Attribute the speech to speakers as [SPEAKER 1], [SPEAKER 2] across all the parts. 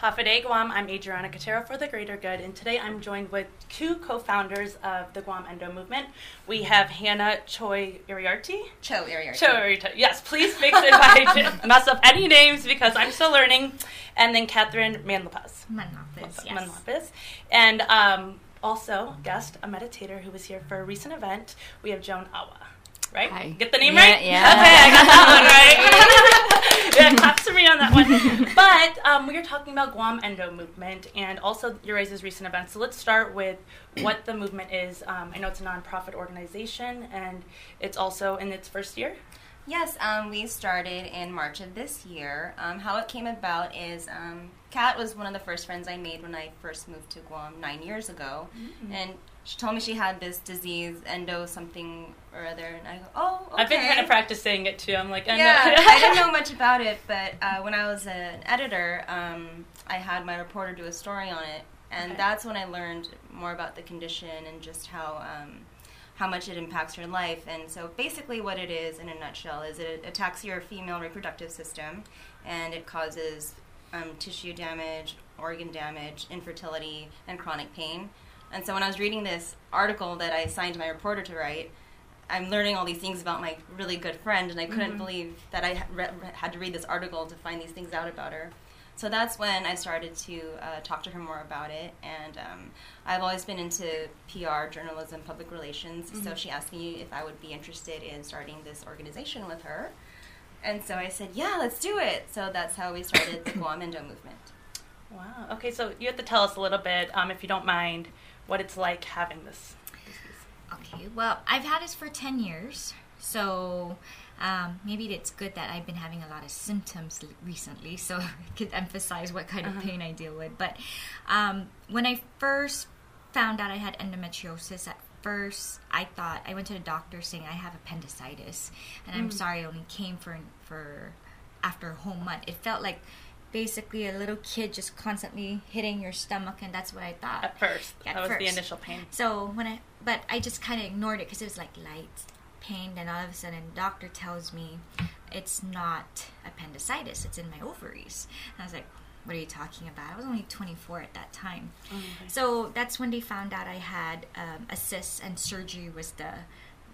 [SPEAKER 1] Hafa Adai Guam. I'm Adriana Cotero for the Greater Good, and today I'm joined with two co-founders of the Guam Endo Movement. We have Hanna Choi Iriarte.
[SPEAKER 2] Cho Iriarte.
[SPEAKER 1] Cho Iriarte. Yes, please fix it if I mess up any names because I'm still learning. And then Catherine Manlapaz.
[SPEAKER 3] Manlapaz, yes.
[SPEAKER 1] Manlapaz. And um, also guest, a meditator who was here for a recent event. We have Joan Awa right?
[SPEAKER 4] Hi.
[SPEAKER 1] Get the name
[SPEAKER 4] Yeah,
[SPEAKER 1] right?
[SPEAKER 4] yeah.
[SPEAKER 1] Okay, I got that one right. yeah, claps to me on that one. But um, we are talking about Guam Endo Movement and also your guys' recent events. So let's start with what the movement is. Um, I know it's a nonprofit organization and it's also in its first year.
[SPEAKER 2] Yes, um, we started in March of this year. Um, how it came about is um, Kat was one of the first friends I made when I first moved to Guam nine years ago, and she told me she had this disease, endo something or other, and I go, oh, okay.
[SPEAKER 1] I've been trying to practice saying it too. I'm like, I
[SPEAKER 2] yeah, I didn't know much about it, but uh, when I was an editor, um, I had my reporter do a story on it, and
[SPEAKER 1] Okay.
[SPEAKER 2] that's when I learned more about the condition and just how um, how much it impacts your life. And so, basically, what it is in a nutshell is it attacks your female reproductive system, and it causes um, tissue damage, organ damage, infertility, and chronic pain. And so, when I was reading this article that I assigned my reporter to write, I'm learning all these things about my really good friend, and I couldn't
[SPEAKER 1] Mhm.
[SPEAKER 2] believe that I had to read this article to find these things out about her. So that's when I started to uh, talk to her more about it, and um, I've always been into PR, journalism, public relations. So
[SPEAKER 1] Mhm.
[SPEAKER 2] she asked me if I would be interested in starting this organization with her, and so I said, "Yeah, let's do it." So that's how we started the Guam Endo movement.
[SPEAKER 1] Wow. Okay, so you have to tell us a little bit, um, if you don't mind, what it's like having this disease.
[SPEAKER 3] Okay, well, I've had this for 10 years, so um, maybe it's good that I've been having a lot of symptoms recently, so I could emphasize what kind
[SPEAKER 1] Uh-huh.
[SPEAKER 3] of pain I deal with. But um, when I first found out I had endometriosis, at first I thought I went to the doctor saying I have appendicitis, and I'm
[SPEAKER 1] Mm.
[SPEAKER 3] sorry I only came for for after a whole month. It felt like basically a little kid just constantly hitting your stomach, and that's what I thought.
[SPEAKER 1] At first,
[SPEAKER 3] At
[SPEAKER 1] that was the initial pain.
[SPEAKER 3] So when I, but I just kind of ignored it because it was like light pain. Then all of a sudden, the doctor tells me it's not appendicitis; it's in my ovaries. And I was like, "What are you talking about?" I was only 24 at that time.
[SPEAKER 1] Okay.
[SPEAKER 3] So that's when they found out I had um, a cyst, and surgery was the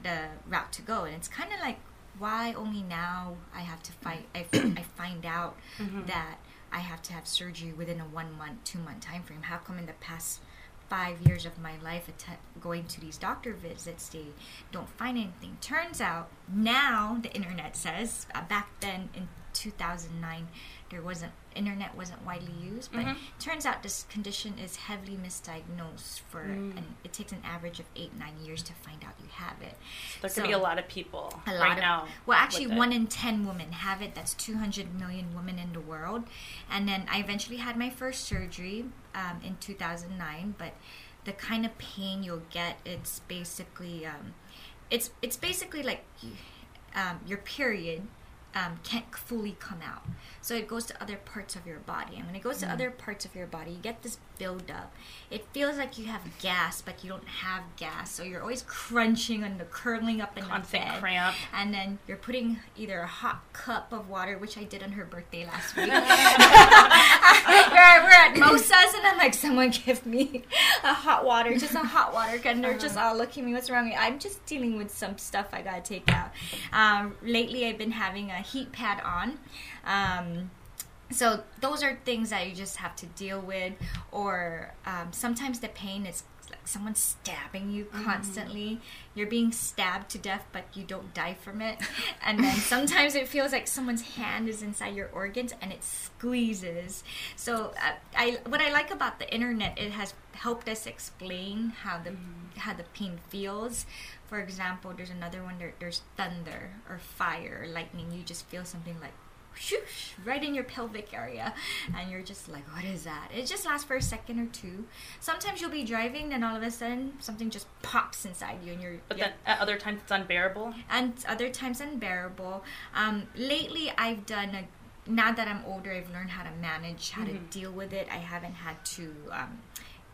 [SPEAKER 3] the route to go. And it's kind of like, why only now I have to fight? I, I find out
[SPEAKER 1] Mhm.
[SPEAKER 3] that I have to have surgery within a one month, two month time frame. How come in the past five years of my life att- going to these doctor visits they don't find anything? Turns out now the internet says uh, back then in 2009 there wasn't internet wasn't widely used, but
[SPEAKER 1] Mhm.
[SPEAKER 3] turns out this condition is heavily misdiagnosed for
[SPEAKER 1] Mm.
[SPEAKER 3] and it takes an average of eight nine years to find out you have it.
[SPEAKER 1] There could
[SPEAKER 3] So-
[SPEAKER 1] be a lot of people
[SPEAKER 3] A lot
[SPEAKER 1] right
[SPEAKER 3] of
[SPEAKER 1] now.
[SPEAKER 3] well, actually, one in ten women have it. That's 200 million women in the world. And then I eventually had my first surgery um, in 2009. But the kind of pain you'll get, it's basically, um, it's it's basically like um, your period um, can't fully come out. So it goes to other parts of your body. And when it goes to other parts of your body, you get this buildup. It feels like you have gas, but you don't have gas. So you're always crunching and the curling up in
[SPEAKER 1] Constant
[SPEAKER 3] the bed.
[SPEAKER 1] cramp.
[SPEAKER 3] And then you're putting either a hot cup of water, which I did on her birthday last week. we're, we're at Mosa's, and I'm like, someone give me a hot water, just a hot water. And they're just all looking at me, what's wrong? with me? I'm just dealing with some stuff I gotta take out. Um, lately, I've been having a heat pad on. Um, so those are things that you just have to deal with or um, sometimes the pain is someone stabbing you constantly. You're being stabbed to death but you don't die from it. And then sometimes it feels like someone's hand is inside your organs and it squeezes. So uh, I, what i like about the internet it has helped us explain how the how the pain feels. For example there's another one there, there's thunder or fire or lightning. You just feel something like whoosh, right in your pelvic area. And you're just like what is that? It just lasts for a second or two. Sometimes you'll be driving and all of a sudden something just pops inside you and you're
[SPEAKER 1] But then at other times it's unbearable.
[SPEAKER 3] and other times unbearable. Um, lately i've done a now that i'm older i've learned how to manage how to
[SPEAKER 1] Mhm.
[SPEAKER 3] deal with it. I haven't had to um,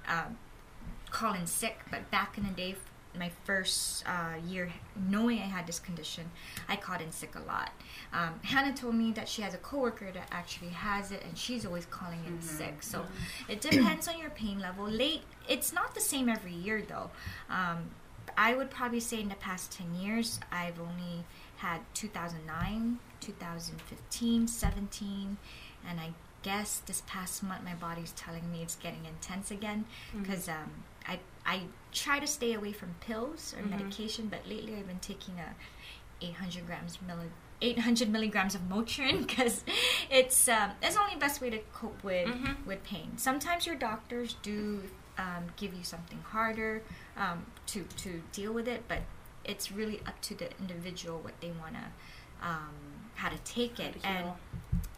[SPEAKER 3] um, call in sick but back in the day my first uh, year knowing I had this condition, I caught in sick a lot. Um, Hanna told me that she has a coworker that actually has it, and she's always calling in sick. So it depends on your pain level. Late, it's not the same every year though. Um, I would probably say in the past 10 years, I've only had 2009, 2015, 17, and I guess this past month my body's telling me it's getting intense again because um, I I try to stay away from pills or medication, but lately I've been taking a 800 grams milli 800 milligrams of Motrin because it's um, it's the only best way to cope with
[SPEAKER 1] Mhm.
[SPEAKER 3] with pain. Sometimes your doctors do um, give you something harder um, to to deal with it, but it's really up to the individual what they want to um, how to take it and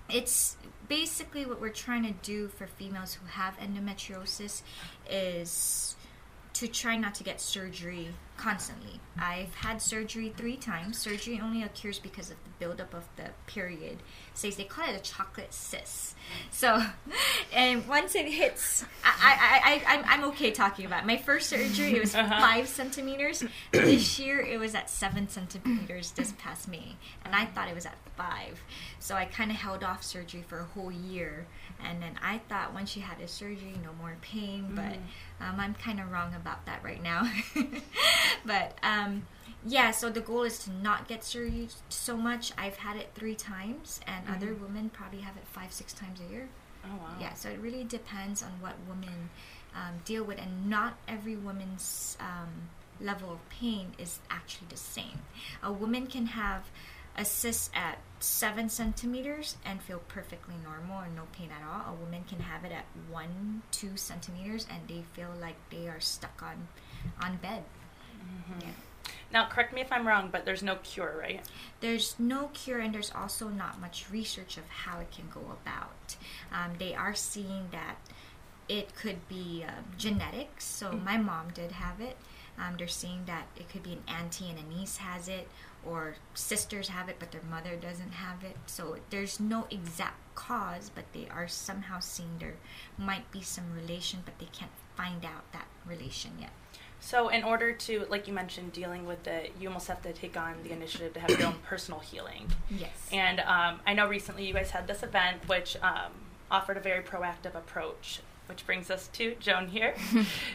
[SPEAKER 3] it's basically what we're trying to do for females who have endometriosis is to try not to get surgery constantly. I've had surgery three times. Surgery only occurs because of the buildup of the period. Says they call it a chocolate cyst. So, and once it hits, I, I, I, I'm, I'm okay talking about it. my first surgery. It was
[SPEAKER 1] Uh-huh.
[SPEAKER 3] five centimeters. This year it was at seven centimeters. This past May, and I thought it was at five. So I kind of held off surgery for a whole year, and then I thought once you had a surgery, no more pain. But um, I'm kind of wrong about that right now. but um, yeah, so the goal is to not get surgery so much. I've had it three times, and other women probably have it five, six times a year.
[SPEAKER 1] Oh wow.
[SPEAKER 3] Yeah, so it really depends on what women um, deal with, and not every woman's um, level of pain is actually the same. A woman can have a cyst at seven centimeters and feel perfectly normal and no pain at all. A woman can have it at one, two centimeters, and they feel like they are stuck on on bed. Yeah.
[SPEAKER 1] Now, correct me if I'm wrong, but there's no cure, right?
[SPEAKER 3] There's no cure, and there's also not much research of how it can go about. Um, they are seeing that it could be uh, genetics. So my mom did have it. Um, they're seeing that it could be an auntie and a niece has it, or sisters have it, but their mother doesn't have it. So there's no exact cause, but they are somehow seeing there might be some relation, but they can't find out that relation yet.
[SPEAKER 1] So, in order to, like you mentioned, dealing with it, you almost have to take on the initiative to have your own personal healing.
[SPEAKER 3] Yes.
[SPEAKER 1] And um, I know recently you guys had this event which um, offered a very proactive approach, which brings us to Joan here.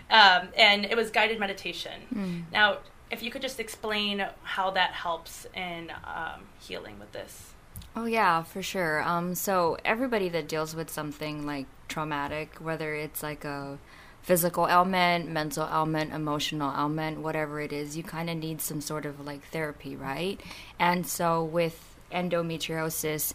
[SPEAKER 1] um, and it was guided meditation. Now, if you could just explain how that helps in um, healing with this.
[SPEAKER 4] Oh yeah, for sure. Um, so everybody that deals with something like traumatic, whether it's like a physical ailment, mental ailment, emotional ailment, whatever it is, you kind of need some sort of like therapy, right? And so with endometriosis,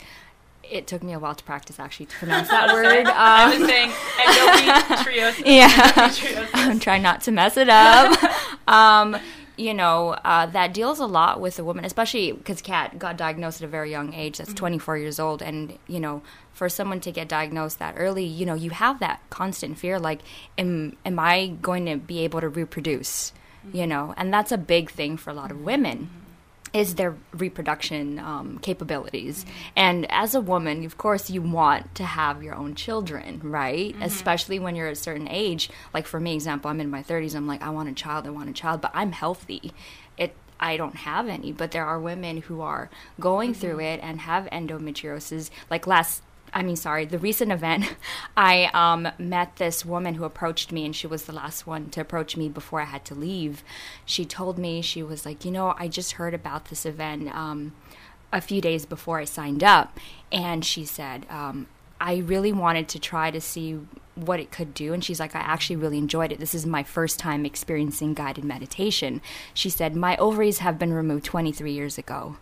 [SPEAKER 4] it took me a while to practice actually to pronounce that word.
[SPEAKER 1] I was
[SPEAKER 4] Um,
[SPEAKER 1] saying endometriosis.
[SPEAKER 4] Yeah.
[SPEAKER 1] endometriosis.
[SPEAKER 4] I'm trying not to mess it up. um, you know, uh, that deals a lot with a woman, especially because Kat got diagnosed at a very young age. That's mm-hmm. 24 years old. And, you know, for someone to get diagnosed that early, you know, you have that constant fear like, am, am I going to be able to reproduce? You mm-hmm. know, and that's a big thing for a lot of women mm-hmm. Is their reproduction um, capabilities. And as a woman, of course, you want to have your own children, right? Especially when you're a certain age. Like for me, example, I'm in my 30s. I'm like, I want a child. I want a child, but I'm healthy. It. I don't have any, but there are women who are going through it and have endometriosis. Like last I mean, sorry, the recent event, I um, met this woman who approached me, and she was the last one to approach me before I had to leave. She told me, she was like, You know, I just heard about this event um, a few days before I signed up. And she said, um, I really wanted to try to see what it could do. And she's like, I actually really enjoyed it. This is my first time experiencing guided meditation. She said, My ovaries have been removed 23 years ago.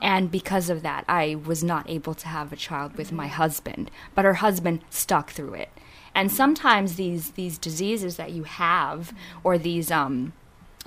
[SPEAKER 4] And because of that, I was not able to have a child with my husband. But her husband stuck through it. And sometimes these, these diseases that you have, or these um,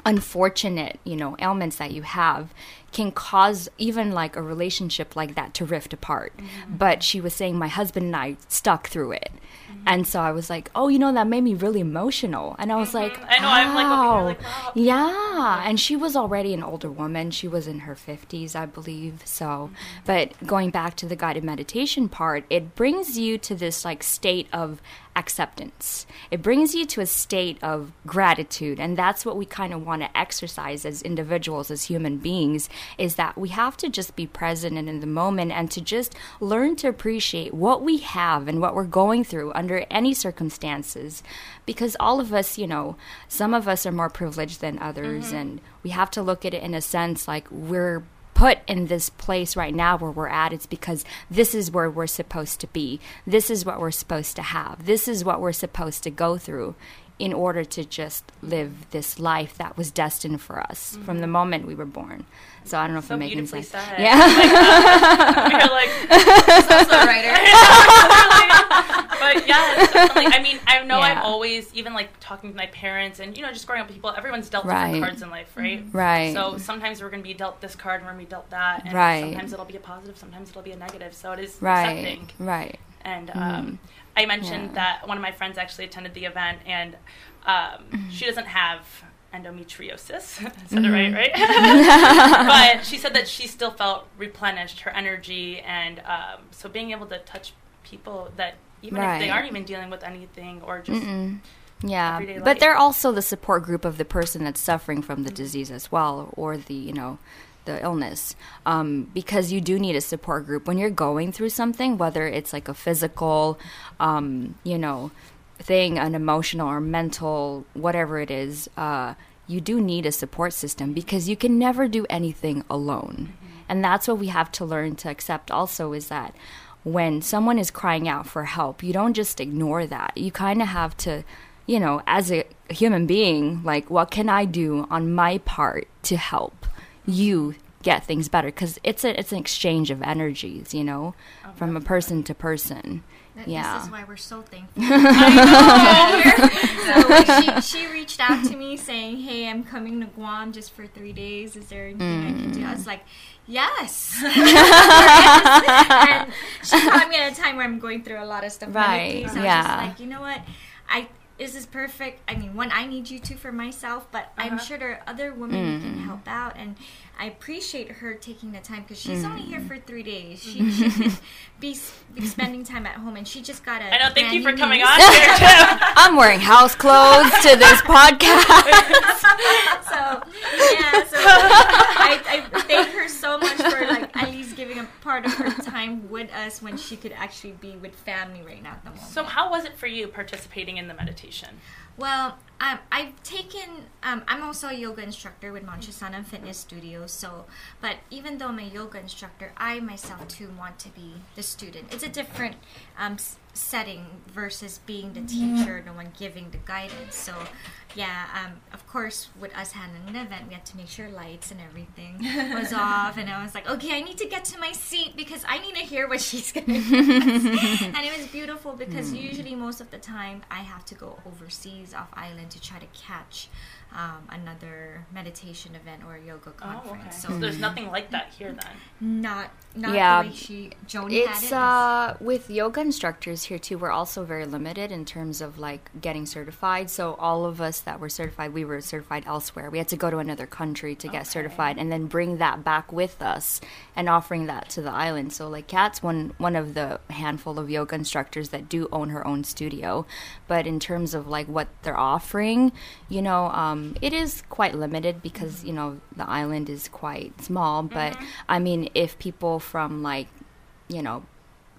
[SPEAKER 4] unfortunate, you know, ailments that you have can cause even like a relationship like that to rift apart. Mm-hmm. But she was saying my husband and I stuck through it. Mm-hmm. And so I was like, "Oh, you know that made me really emotional." And I was mm-hmm. like,
[SPEAKER 1] Mm-hmm. I know, I'm, like, looking at her
[SPEAKER 4] "Wow."
[SPEAKER 1] like, wow. Oh.
[SPEAKER 4] Yeah, and she was already an older woman. She was in her 50s, I believe. So, but going back to the guided meditation part, it brings you to this like state of acceptance. It brings you to a state of gratitude, and that's what we kind of want to exercise as individuals, as human beings, is that we have to just be present and in the moment and to just learn to appreciate what we have and what we're going through under any circumstances. Because all of us, you know, some of us are more privileged than others, mm-hmm. and we have to look at it in a sense like we're put in this place right now where we're at, it's because this is where we're supposed to be. This is what we're supposed to have. This is what we're supposed to go through in order to just live this life that was destined for us mm-hmm. from the moment we were born. So I don't know if I'm making
[SPEAKER 1] beautifully
[SPEAKER 4] sense.
[SPEAKER 1] said.
[SPEAKER 4] Yeah.
[SPEAKER 1] Oh you're like,
[SPEAKER 2] also a writer.
[SPEAKER 1] but yeah, definitely. I mean, I know I've always, even like talking to my parents and, you know, just growing up with people, everyone's dealt
[SPEAKER 4] Right.
[SPEAKER 1] different cards in life, right? Mm-hmm.
[SPEAKER 4] Right.
[SPEAKER 1] So sometimes we're going to be dealt this card and we're going to be dealt that. And
[SPEAKER 4] Right.
[SPEAKER 1] sometimes it'll be a positive, sometimes it'll be a negative. So it is
[SPEAKER 4] right.
[SPEAKER 1] accepting.
[SPEAKER 4] Right.
[SPEAKER 1] And mm-hmm. um, I mentioned
[SPEAKER 4] Yeah.
[SPEAKER 1] that one of my friends actually attended the event, and um,
[SPEAKER 4] Mm-hmm.
[SPEAKER 1] she doesn't have endometriosis. I said
[SPEAKER 4] Mm-hmm.
[SPEAKER 1] it right, right? but she said that she still felt replenished, her energy, and um, so being able to touch people that even if they aren't even dealing with anything or just
[SPEAKER 4] Mm-mm. Yeah, but they're also the support group of the person that's suffering from the disease as well, or the you know, the illness. Um, because you do need a support group when you're going through something, whether it's like a physical, um, you know, thing, an emotional or mental, whatever it is. Uh, you do need a support system because you can never do anything alone, and that's what we have to learn to accept. Also, is that when someone is crying out for help, you don't just ignore that. You kind of have to, you know, as a human being, like, what can I do on my part to help you get things better? Because it's a it's an exchange of energies, you know, from a person to person.
[SPEAKER 3] Th-
[SPEAKER 4] Yeah.
[SPEAKER 3] This is why we're so thankful. so she, she reached out to me saying, "Hey, I'm coming to Guam just for three days. Is there anything I can do?" I was mm. like, "Yes." and she caught me at a time where I'm going through a lot of stuff
[SPEAKER 4] Right.
[SPEAKER 3] So I was
[SPEAKER 4] yeah.
[SPEAKER 3] just like, you know what, I. This is perfect. I mean, one, I need you to for myself, but I'm
[SPEAKER 1] Uh-huh.
[SPEAKER 3] sure there are other women who
[SPEAKER 4] Mm.
[SPEAKER 3] can help out, and I appreciate her taking the time because she's only
[SPEAKER 4] Mm.
[SPEAKER 3] here for three days. She, she could be, be spending time at home, and she just got a.
[SPEAKER 1] I know. Thank you for
[SPEAKER 3] brand
[SPEAKER 1] coming
[SPEAKER 3] new
[SPEAKER 1] on here too.
[SPEAKER 4] I'm wearing house clothes to this podcast.
[SPEAKER 3] so yeah, so I, I thank her so much for like at least giving a part of her time with us when she could actually be with family right now at the moment.
[SPEAKER 1] So how was it for you participating in the meditation?
[SPEAKER 3] Well, um, I've taken. Um, I'm also a yoga instructor with Manchasana Fitness Studios. So, but even though I'm a yoga instructor, I myself too want to be the student. It's a different um, s- setting versus being the teacher, the one giving the guidance. So, yeah, um, of course, with us handling the event, we had to make sure lights and everything was off. And I was like, okay, I need to get to my seat because I need to hear what she's going to do. and it was beautiful because usually most of the time I have to go overseas off island to try to catch um, another meditation event or a yoga
[SPEAKER 1] Oh, okay.
[SPEAKER 3] conference.
[SPEAKER 1] So
[SPEAKER 3] So
[SPEAKER 1] there's nothing like that here then.
[SPEAKER 3] not not
[SPEAKER 4] Yeah.
[SPEAKER 3] the way she Joni had
[SPEAKER 4] It's
[SPEAKER 3] it.
[SPEAKER 4] uh with yoga instructors here too. We're also very limited in terms of like getting certified. So all of us that were certified, we were certified elsewhere. We had to go to another country to get
[SPEAKER 1] Okay.
[SPEAKER 4] certified, and then bring that back with us and offering that to the island. So like Kat's one one of the handful of yoga instructors that do own her own studio, but in terms of like what they're offering, you know, um, Um, it is quite limited because you know the island is quite small. But mm-hmm. I mean, if people from like you know,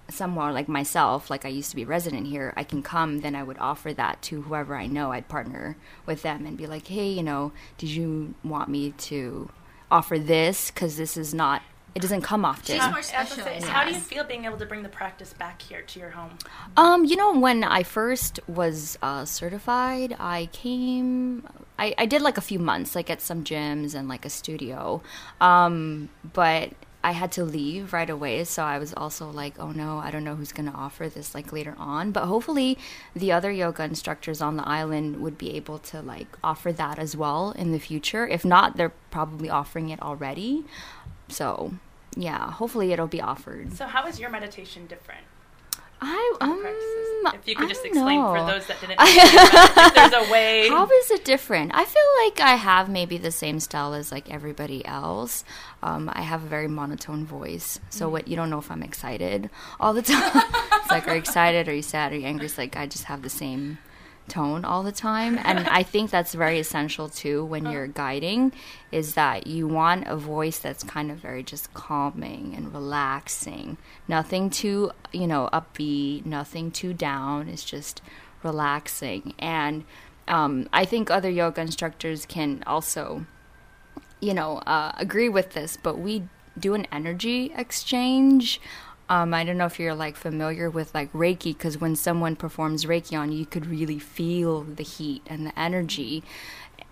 [SPEAKER 4] somewhere like myself, like I used to be a resident here, I can come, then I would offer that to whoever I know. I'd partner with them and be like, hey, you know, did you want me to offer this? Because this is not, it doesn't come often.
[SPEAKER 3] She's more
[SPEAKER 1] I was gonna
[SPEAKER 3] special.
[SPEAKER 1] say, How do you feel being able to bring the practice back here to your home?
[SPEAKER 4] Um, you know, when I first was uh, certified, I came. I, I did like a few months, like at some gyms and like a studio, um, but I had to leave right away. So I was also like, oh no, I don't know who's gonna offer this like later on. But hopefully, the other yoga instructors on the island would be able to like offer that as well in the future. If not, they're probably offering it already. So yeah, hopefully it'll be offered.
[SPEAKER 1] So how is your meditation different?
[SPEAKER 4] I um?
[SPEAKER 1] If you could
[SPEAKER 4] I
[SPEAKER 1] just explain
[SPEAKER 4] know.
[SPEAKER 1] for those that didn't, know, if there's a way.
[SPEAKER 4] How is it different? I feel like I have maybe the same style as like everybody else. Um, I have a very monotone voice, so what you don't know if I'm excited all the time. it's like, are you excited? Are you sad? Are you angry? It's like I just have the same tone all the time. And i think that's very essential too when you're guiding is that you want a voice that's kind of very just calming and relaxing. Nothing too you know upbeat nothing too down. It's just relaxing. And um, i think other yoga instructors can also you know uh, agree with this but we do an energy exchange um, I don't know if you're like familiar with like Reiki, because when someone performs Reiki on you, you could really feel the heat and the energy.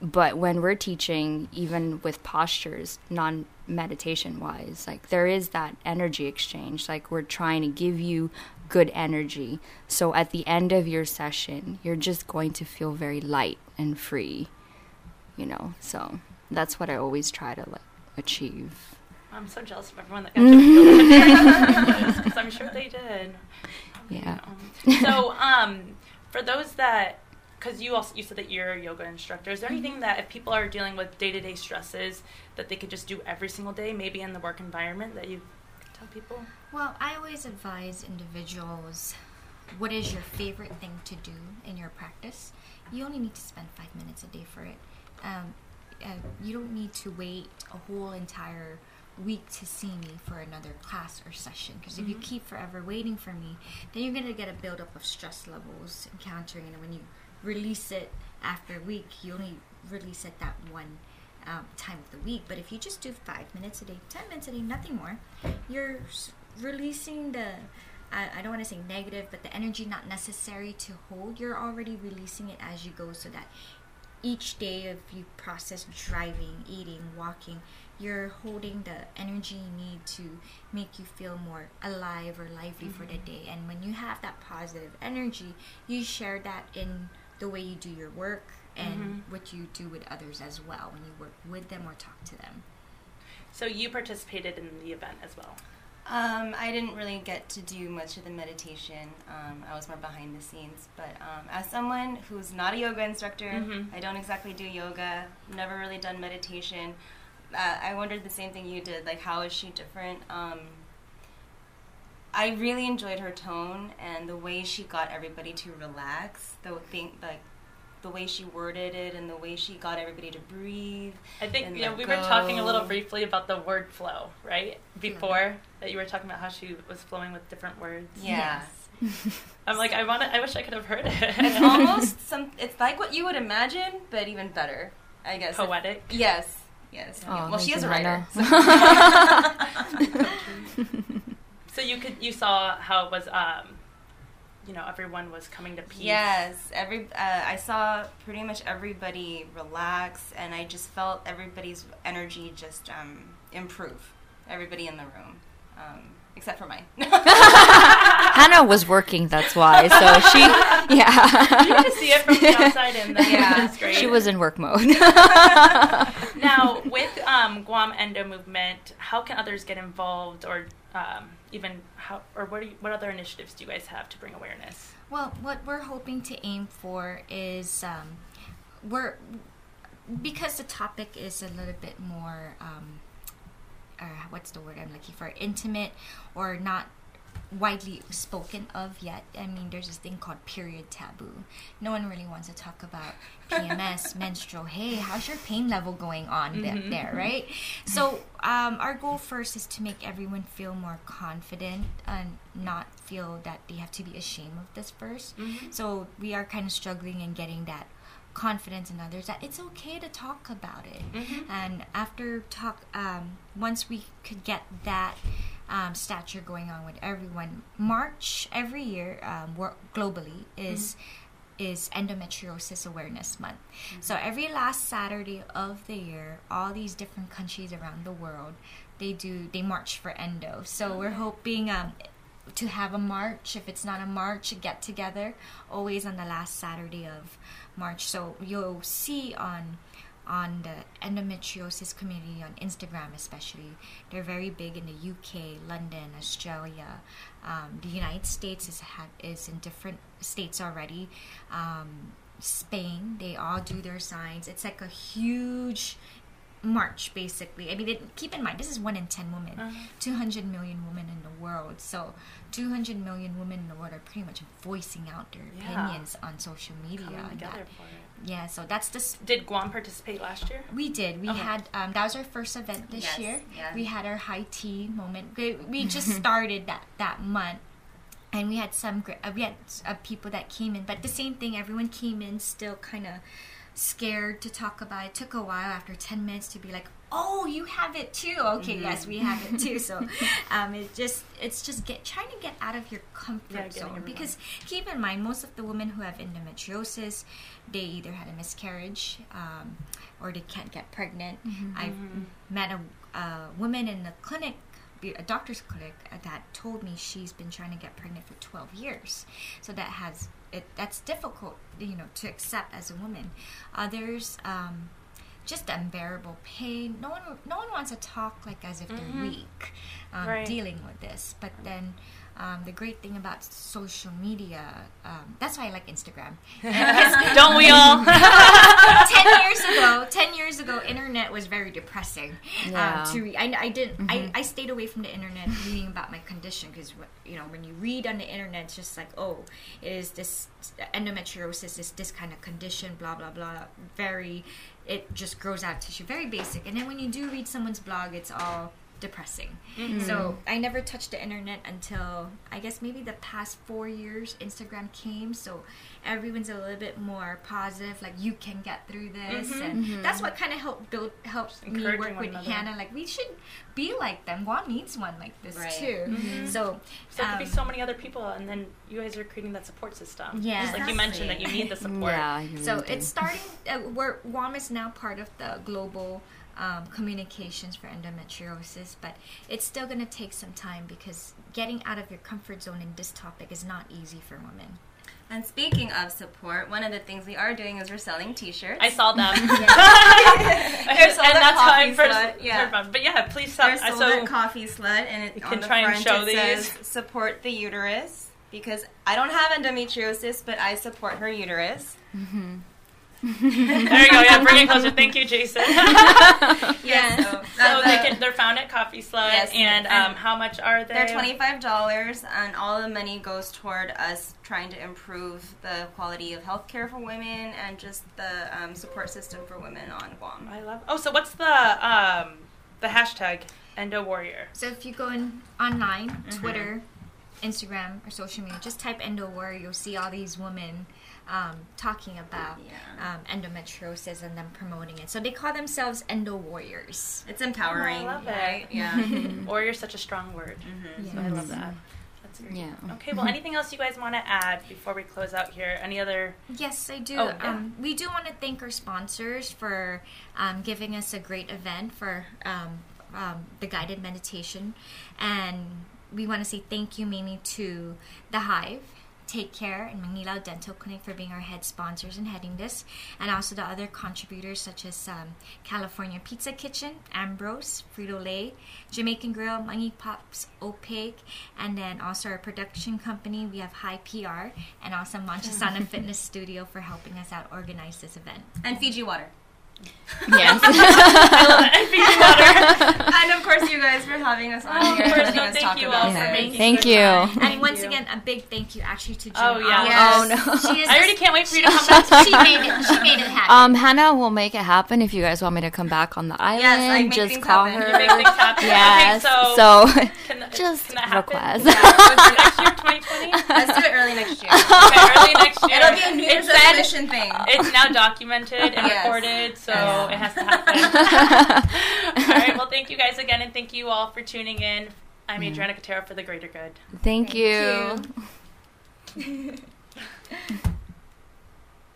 [SPEAKER 4] But when we're teaching, even with postures, non meditation wise, like there is that energy exchange. Like we're trying to give you good energy. So at the end of your session, you're just going to feel very light and free, you know? So that's what I always try to like achieve.
[SPEAKER 1] I'm so jealous of everyone that got to because I'm sure they did.
[SPEAKER 4] Yeah.
[SPEAKER 1] So, um, for those that, because you also you said that you're a yoga instructor, is there anything that if people are dealing with day to day stresses that they could just do every single day, maybe in the work environment, that you tell people?
[SPEAKER 3] Well, I always advise individuals what is your favorite thing to do in your practice. You only need to spend five minutes a day for it. Um, uh, you don't need to wait a whole entire week to see me for another class or session. Because if you keep forever waiting for me then you're going to get a buildup of stress levels encountering and when you release it after a week you only release it that one um, time of the week. But if you just do five minutes a day ten minutes a day nothing more you're s- releasing the I, I don't want to say negative but the energy not necessary to hold you're already releasing it as you go so that each day of you process driving, eating, walking, you're holding the energy you need to make you feel more alive or lively for the mm-hmm. day. And when you have that positive energy, you share that in the way you do your work and mm-hmm. what you do with others as well when you work with them or talk to them.
[SPEAKER 1] So you participated in the event as well.
[SPEAKER 2] Um, I didn't really get to do much of the meditation. Um, I was more behind the scenes. But um, as someone who's not a yoga instructor,
[SPEAKER 1] Mhm.
[SPEAKER 2] I don't exactly do yoga. Never really done meditation. Uh, I wondered the same thing you did. Like, how is she different? Um, I really enjoyed her tone and the way she got everybody to relax. The thing, like the way she worded it and the way she got everybody to breathe.
[SPEAKER 1] I think
[SPEAKER 2] and
[SPEAKER 1] you know
[SPEAKER 2] let
[SPEAKER 1] we were talking a little briefly about the word flow, right? Before that you were talking about how she was flowing with different words.
[SPEAKER 2] Yeah.
[SPEAKER 1] I'm like I want to. I wish I could have heard it.
[SPEAKER 2] it's almost some. It's like what you would imagine, but even better. I guess.
[SPEAKER 1] poetic.
[SPEAKER 2] Yes. Yes.
[SPEAKER 4] Oh,
[SPEAKER 2] well, she is a writer.
[SPEAKER 4] Hanna.
[SPEAKER 1] So you could you saw how it was. Um, you know, everyone was coming to peace.
[SPEAKER 2] Yes. Every. Uh, I saw pretty much everybody relax, and I just felt everybody's energy just um, improve. Everybody in the room, um, except for mine.
[SPEAKER 4] Hanna was working, that's why. So she, yeah,
[SPEAKER 1] get to see it from the outside in. That's,
[SPEAKER 2] Yeah.
[SPEAKER 1] that's great.
[SPEAKER 4] she was in work mode.
[SPEAKER 1] now with um, Guam Endo Movement. How can others get involved, or um, even how, or what? You, what other initiatives do you guys have to bring awareness?
[SPEAKER 3] Well, what we're hoping to aim for is um, we're because the topic is a little bit more um, uh, what's the word I'm looking for intimate or not widely spoken of yet. I mean, there's this thing called period taboo. No one really wants to talk about PMS, menstrual. Hey, how's your pain level going on there,
[SPEAKER 1] Mhm.
[SPEAKER 3] there, right? So, um, our goal first is to make everyone feel more confident and not feel that they have to be ashamed of this 1st So, we are kind of struggling in getting that confidence in others that it's okay to talk about it
[SPEAKER 1] Mhm.
[SPEAKER 3] and after talk um, once we could get that um, stature going on with everyone. March every year um, wor- globally is is endometriosis awareness month. So every last saturday of the year all these different countries around the world they do they march for endo. So we're hoping um, to have a march. If it's not a march a get together always on the last saturday of march. So you'll see on on the endometriosis community on instagram especially they're very big in the uk london australia um, the united states is ha- is in different states already um, spain they all do their signs it's like a huge march basically. I mean, it, keep in mind this is one in ten women,
[SPEAKER 1] Uh-huh.
[SPEAKER 3] 200 million women in the world. So 200 million women in the world are pretty much voicing out their
[SPEAKER 1] Yeah.
[SPEAKER 3] opinions on social media.
[SPEAKER 1] Coming
[SPEAKER 3] and
[SPEAKER 1] together
[SPEAKER 3] that-
[SPEAKER 1] for it.
[SPEAKER 3] Yeah, so that's this.
[SPEAKER 1] Did Guam participate last year?
[SPEAKER 3] We did. We
[SPEAKER 1] Okay.
[SPEAKER 3] had um, that was our first event this
[SPEAKER 2] Yes,
[SPEAKER 3] year.
[SPEAKER 2] yeah.
[SPEAKER 3] We had our high tea moment. We, we just started that that month, and we had some great. Uh, we had uh, people that came in, but the same thing. Everyone came in still kind of scared to talk about. It took a while after ten minutes to be like, "Oh, you have it too." Okay, yes, we have it too. So, um, it just it's just get trying to get out of your comfort
[SPEAKER 1] Yeah,
[SPEAKER 3] zone because keep in mind most of the women who have endometriosis, they either had a miscarriage um, or they can't get pregnant. I've met a, a woman in the clinic, a doctor's clinic, uh, that told me she's been trying to get pregnant for 12 years. So that has it. That's difficult, you know, to accept as a woman. Others. Um, just unbearable pain. No one, no one wants to talk like as if they're
[SPEAKER 1] Mhm.
[SPEAKER 3] weak, um,
[SPEAKER 1] Right.
[SPEAKER 3] dealing with this. But then, um, the great thing about social media, um, that's why I like Instagram.
[SPEAKER 1] Don't we all?
[SPEAKER 3] ten years ago, ten years ago, internet was very depressing.
[SPEAKER 4] Yeah.
[SPEAKER 3] Um, to read, I, I didn't. I, I stayed away from the internet reading about my condition because you know when you read on the internet, it's just like, oh, it is this endometriosis is this kind of condition, blah blah blah. Very, it just grows out tissue, very basic. And then when you do read someone's blog, it's all depressing. So I never touched the internet until I guess maybe the past four years Instagram came. So everyone's a little bit more positive, like you can get through this, and that's what kind of helped build helps me work with
[SPEAKER 1] another.
[SPEAKER 3] Hanna. Like we should be like them. Guam needs one like this
[SPEAKER 2] Right.
[SPEAKER 3] too. So
[SPEAKER 1] So there could be
[SPEAKER 3] um,
[SPEAKER 1] so many other people, and then you guys are creating that support system.
[SPEAKER 3] Yeah.
[SPEAKER 1] Just like you mentioned that you need the support.
[SPEAKER 4] Yeah,
[SPEAKER 3] So it's starting. Uh, we're Guam is now part of the global um, communications for endometriosis, but it's still going to take some time because getting out of your comfort zone in this topic is not easy for women.
[SPEAKER 2] And speaking of support, one of the things we are doing is we're selling T-shirts.
[SPEAKER 1] I saw them.
[SPEAKER 2] They're sold
[SPEAKER 1] and that's how I
[SPEAKER 2] Coffee
[SPEAKER 1] first
[SPEAKER 2] Slut,
[SPEAKER 1] heard
[SPEAKER 2] yeah.
[SPEAKER 1] But yeah, please stop.
[SPEAKER 2] They're
[SPEAKER 1] I
[SPEAKER 2] sold
[SPEAKER 1] so
[SPEAKER 2] at Coffee Slut, and it,
[SPEAKER 1] You
[SPEAKER 2] on
[SPEAKER 1] can
[SPEAKER 2] the
[SPEAKER 1] try and show
[SPEAKER 2] it
[SPEAKER 1] these.
[SPEAKER 2] says "Support the uterus" because I don't have endometriosis, but I support her uterus.
[SPEAKER 1] There you go. Yeah, bring it closer. Thank you, Jason.
[SPEAKER 2] Yeah, so,
[SPEAKER 1] so
[SPEAKER 2] uh,
[SPEAKER 1] they
[SPEAKER 2] the-
[SPEAKER 1] can, they're found at Coffee Slut,
[SPEAKER 2] Yes,
[SPEAKER 1] and
[SPEAKER 2] and
[SPEAKER 1] um, how much are they?
[SPEAKER 2] They're twenty five dollars, and all the money goes toward us trying to improve the quality of healthcare for women and just the um, support system for women on Guam.
[SPEAKER 1] I love. Oh, so what's the um the hashtag Endo Warrior?
[SPEAKER 3] So if you go in online, Twitter, Instagram, or social media, just type Endo Warrior, you'll see all these women um, talking about
[SPEAKER 2] Yeah.
[SPEAKER 3] um, endometriosis and then promoting it. So they call themselves Endo Warriors.
[SPEAKER 2] It's empowering,
[SPEAKER 1] Oh, I love it.
[SPEAKER 2] right? Yeah.
[SPEAKER 1] Warrior's such a strong word.
[SPEAKER 2] Mhm.
[SPEAKER 1] So I love that. That's great.
[SPEAKER 4] Yeah.
[SPEAKER 1] Okay. Well, anything else you guys want to add before we close out here? Any other?
[SPEAKER 3] Yes, I do.
[SPEAKER 1] Oh, yeah.
[SPEAKER 3] um, we do want to thank our sponsors for um, giving us a great event for um, um, the guided meditation. And we want to say thank you mainly to The Hive, Take Care, and Manila Dental Clinic for being our head sponsors and heading this. And also the other contributors such as um, California Pizza Kitchen, Ambrose, Frito Lay, Jamaican Grill, Mangi Pops, Opaque, and then also our production company. We have High PR and also Manchasana Fitness Studio for helping us out organize this event.
[SPEAKER 2] And Fiji water.
[SPEAKER 4] Yes.
[SPEAKER 1] and Fiji water.
[SPEAKER 2] and of course, you guys for having us on
[SPEAKER 1] Oh, of course. No, thank you
[SPEAKER 2] about
[SPEAKER 1] all for
[SPEAKER 2] this.
[SPEAKER 1] making
[SPEAKER 4] Thank you.
[SPEAKER 1] time.
[SPEAKER 3] And
[SPEAKER 1] Thank
[SPEAKER 3] once
[SPEAKER 1] you.
[SPEAKER 3] again, a big thank you actually to Jill.
[SPEAKER 1] Oh, yeah.
[SPEAKER 2] Yes.
[SPEAKER 4] Oh, no.
[SPEAKER 3] She is
[SPEAKER 1] I already can't wait for you to come back.
[SPEAKER 3] she made it. She made it happen.
[SPEAKER 4] Um, Hanna will make it happen if you guys want me to come back on the island.
[SPEAKER 2] I make
[SPEAKER 4] just
[SPEAKER 2] things
[SPEAKER 4] call
[SPEAKER 2] happen.
[SPEAKER 4] her.
[SPEAKER 2] You
[SPEAKER 1] make things happen.
[SPEAKER 4] Yes.
[SPEAKER 1] Okay, so,
[SPEAKER 4] so,
[SPEAKER 1] can, that-
[SPEAKER 4] just
[SPEAKER 1] can that happen?
[SPEAKER 4] request.
[SPEAKER 1] next year, 2020.
[SPEAKER 2] Let's do it early next year.
[SPEAKER 1] Okay, early next year.
[SPEAKER 2] It'll be a New Year's
[SPEAKER 1] It's said-
[SPEAKER 2] resolution thing.
[SPEAKER 1] It's now documented and
[SPEAKER 2] Yes.
[SPEAKER 1] recorded, so
[SPEAKER 4] Yeah.
[SPEAKER 1] it has to happen. all right. Well, thank you guys again, and thank you all for tuning in. I'm mm-hmm. Adriana Cotero for the Greater Good.
[SPEAKER 4] Thank,
[SPEAKER 3] Thank
[SPEAKER 4] you.
[SPEAKER 3] you.